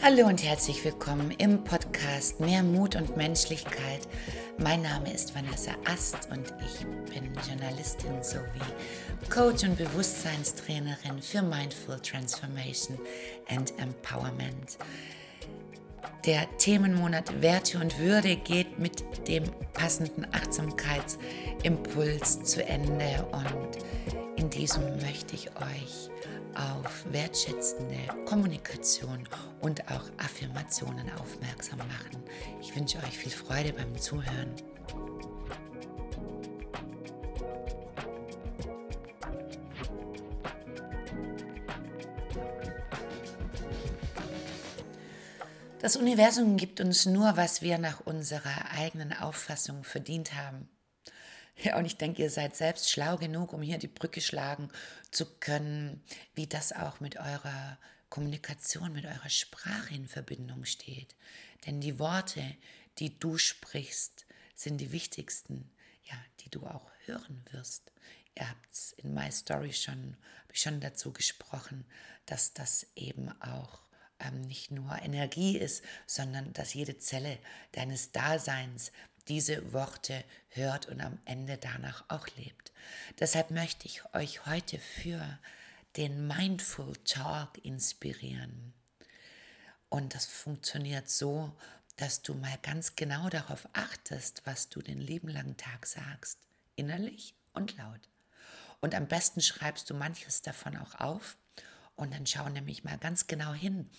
Hallo und herzlich willkommen im Podcast Mehr Mut und Menschlichkeit. Mein Name ist Vanessa Ast und ich bin Journalistin sowie Coach und Bewusstseinstrainerin für Mindful Transformation and Empowerment. Der Themenmonat Werte und Würde geht mit dem passenden Achtsamkeitsimpuls zu Ende und in diesem möchte ich euch auf wertschätzende Kommunikation und auch Affirmationen aufmerksam machen. Ich wünsche euch viel Freude beim Zuhören. Das Universum gibt uns nur, was wir nach unserer eigenen Auffassung verdient haben. Ja, und ich denke, ihr seid selbst schlau genug, um hier die Brücke schlagen zu können, wie das auch mit eurer Kommunikation, mit eurer Sprache in Verbindung steht. Denn die Worte, die du sprichst, sind die wichtigsten, ja, die du auch hören wirst. Ihr habt es in My Story schon, schon dazu gesprochen, dass das eben auch ähm, nicht nur Energie ist, sondern dass jede Zelle deines Daseins diese Worte hört und am Ende danach auch lebt. Deshalb möchte ich euch heute für den Mindful Talk inspirieren. Und das funktioniert so, dass du mal ganz genau darauf achtest, was du den lieben langen Tag sagst, innerlich und laut. Und am besten schreibst du manches davon auch auf und dann schau nämlich mal ganz genau hin,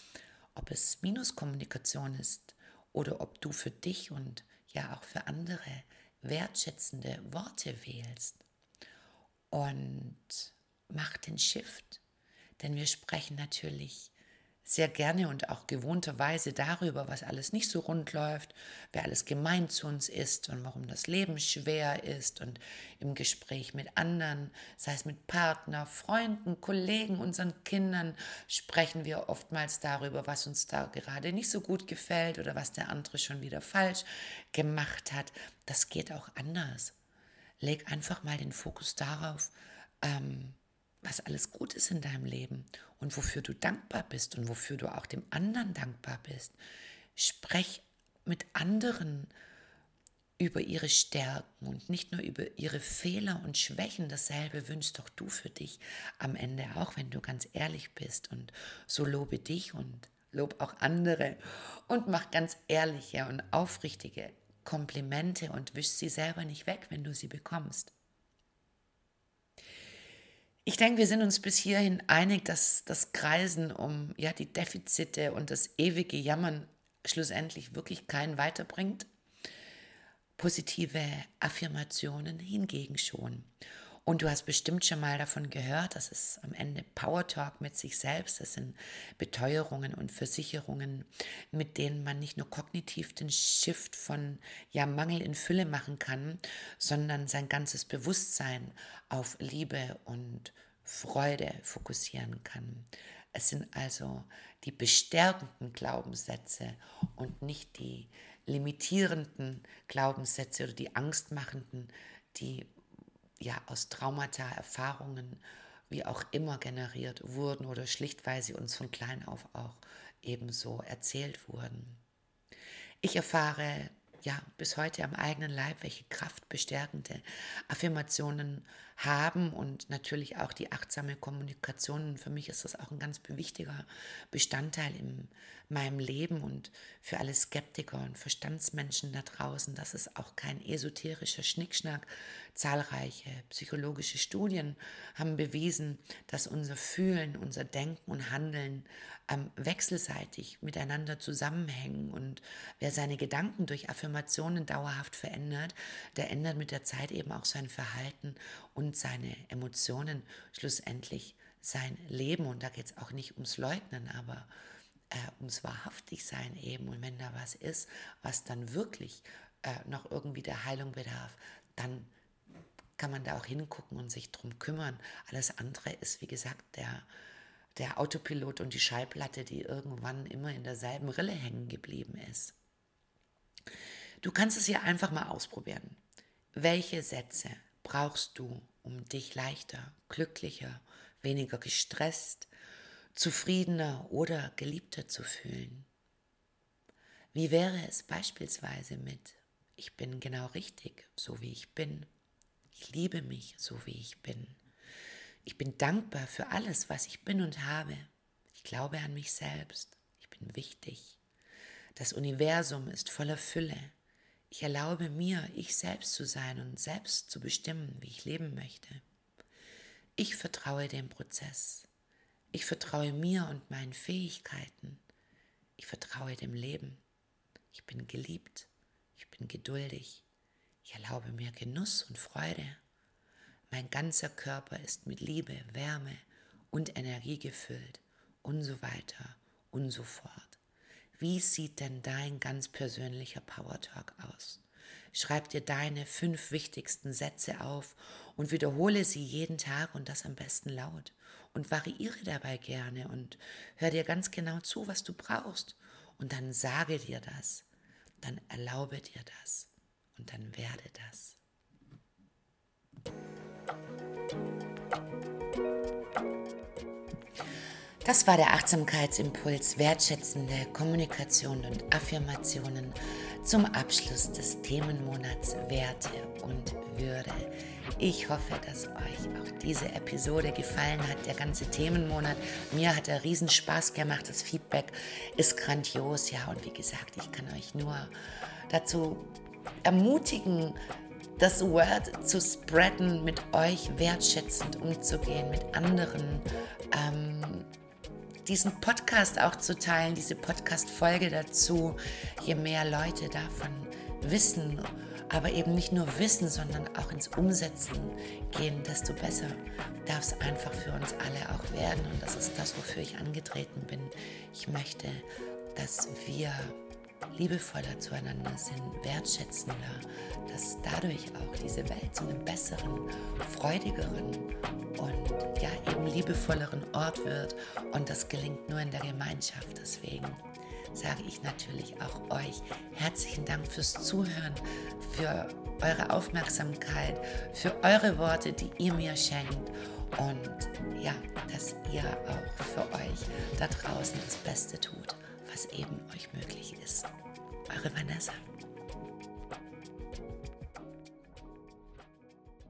ob es Minuskommunikation ist oder ob du für dich und ja auch für andere wertschätzende Worte wählst. Und mach den Shift. Denn wir sprechen natürlich sehr gerne und auch gewohnterweise darüber, was alles nicht so rund läuft, wer alles gemein zu uns ist und warum das Leben schwer ist und im Gespräch mit anderen, sei es mit Partner, Freunden, Kollegen, unseren Kindern, sprechen wir oftmals darüber, was uns da gerade nicht so gut gefällt oder was der andere schon wieder falsch gemacht hat. Das geht auch anders. Leg einfach mal den Fokus darauf, ähm, was alles gut ist in deinem Leben und wofür du dankbar bist und wofür du auch dem anderen dankbar bist. Sprech mit anderen über ihre Stärken und nicht nur über ihre Fehler und Schwächen. Dasselbe wünschst doch du für dich am Ende auch, wenn du ganz ehrlich bist. Und so lobe dich und lob auch andere und mach ganz ehrliche und aufrichtige Komplimente und wisch sie selber nicht weg, wenn du sie bekommst. Ich denke, wir sind uns bis hierhin einig, dass das Kreisen um ja, die Defizite und das ewige Jammern schlussendlich wirklich keinen weiterbringt. Positive Affirmationen hingegen schon. Und du hast bestimmt schon mal davon gehört, dass es am Ende Power Talk mit sich selbst, das sind Beteuerungen und Versicherungen, mit denen man nicht nur kognitiv den Shift von ja, Mangel in Fülle machen kann, sondern sein ganzes Bewusstsein auf Liebe und Freude fokussieren kann. Es sind also die bestärkenden Glaubenssätze und nicht die limitierenden Glaubenssätze oder die angstmachenden, die ja aus Traumata, Erfahrungen, wie auch immer generiert wurden oder schlichtweise uns von klein auf auch ebenso erzählt wurden. Ich erfahre ja bis heute am eigenen Leib, welche kraftbestärkende Affirmationen haben und natürlich auch die achtsame Kommunikation. Für mich ist das auch ein ganz wichtiger Bestandteil in meinem Leben und für alle Skeptiker und Verstandsmenschen da draußen. Das ist auch kein esoterischer Schnickschnack. Zahlreiche psychologische Studien haben bewiesen, dass unser Fühlen, unser Denken und Handeln ähm, wechselseitig miteinander zusammenhängen. Und wer seine Gedanken durch Affirmationen dauerhaft verändert, der ändert mit der Zeit eben auch sein Verhalten und seine Emotionen, schlussendlich sein Leben. Und da geht es auch nicht ums Leugnen, aber äh, ums Wahrhaftigsein eben. Und wenn da was ist, was dann wirklich äh, noch irgendwie der Heilung bedarf, dann kann man da auch hingucken und sich drum kümmern. Alles andere ist, wie gesagt, der, der Autopilot und die Schallplatte, die irgendwann immer in derselben Rille hängen geblieben ist. Du kannst es ja einfach mal ausprobieren. Welche Sätze brauchst du, um dich leichter, glücklicher, weniger gestresst, zufriedener oder geliebter zu fühlen? Wie wäre es beispielsweise mit, ich bin genau richtig, so wie ich bin. Ich liebe mich, so wie ich bin. Ich bin dankbar für alles, was ich bin und habe. Ich glaube an mich selbst. Ich bin wichtig. Das Universum ist voller Fülle. Ich erlaube mir, ich selbst zu sein und selbst zu bestimmen, wie ich leben möchte. Ich vertraue dem Prozess. Ich vertraue mir und meinen Fähigkeiten. Ich vertraue dem Leben. Ich bin geliebt. Ich bin geduldig. Ich erlaube mir Genuss und Freude. Mein ganzer Körper ist mit Liebe, Wärme und Energie gefüllt und so weiter und so fort. Wie sieht denn dein ganz persönlicher Power Talk aus? Schreib dir deine fünf wichtigsten Sätze auf und wiederhole sie jeden Tag und das am besten laut. Und variiere dabei gerne und hör dir ganz genau zu, was du brauchst. Und dann sage dir das, dann erlaube dir das und dann werde das. Das war der Achtsamkeitsimpuls, wertschätzende Kommunikation und Affirmationen zum Abschluss des Themenmonats Werte und Würde. Ich hoffe, dass euch auch diese Episode gefallen hat, der ganze Themenmonat. Mir hat er riesen Spaß gemacht, das Feedback ist grandios, ja, und wie gesagt, ich kann euch nur dazu ermutigen, das Word zu spreaden, mit euch wertschätzend umzugehen, mit anderen ähm, diesen Podcast auch zu teilen, diese Podcast-Folge dazu, je mehr Leute davon wissen, aber eben nicht nur wissen, sondern auch ins Umsetzen gehen, desto besser darf es einfach für uns alle auch werden. Und das ist das, wofür ich angetreten bin. Ich möchte, dass wir liebevoller zueinander sind, wertschätzender, dass dadurch auch diese Welt zu einem besseren, freudigeren und ja eben liebevolleren Ort wird. Und das gelingt nur in der Gemeinschaft. Deswegen sage ich natürlich auch euch herzlichen Dank fürs Zuhören, für eure Aufmerksamkeit, für eure Worte, die ihr mir schenkt. Und ja, dass ihr auch für euch da draußen das Beste tut was eben euch möglich ist. Eure Vanessa.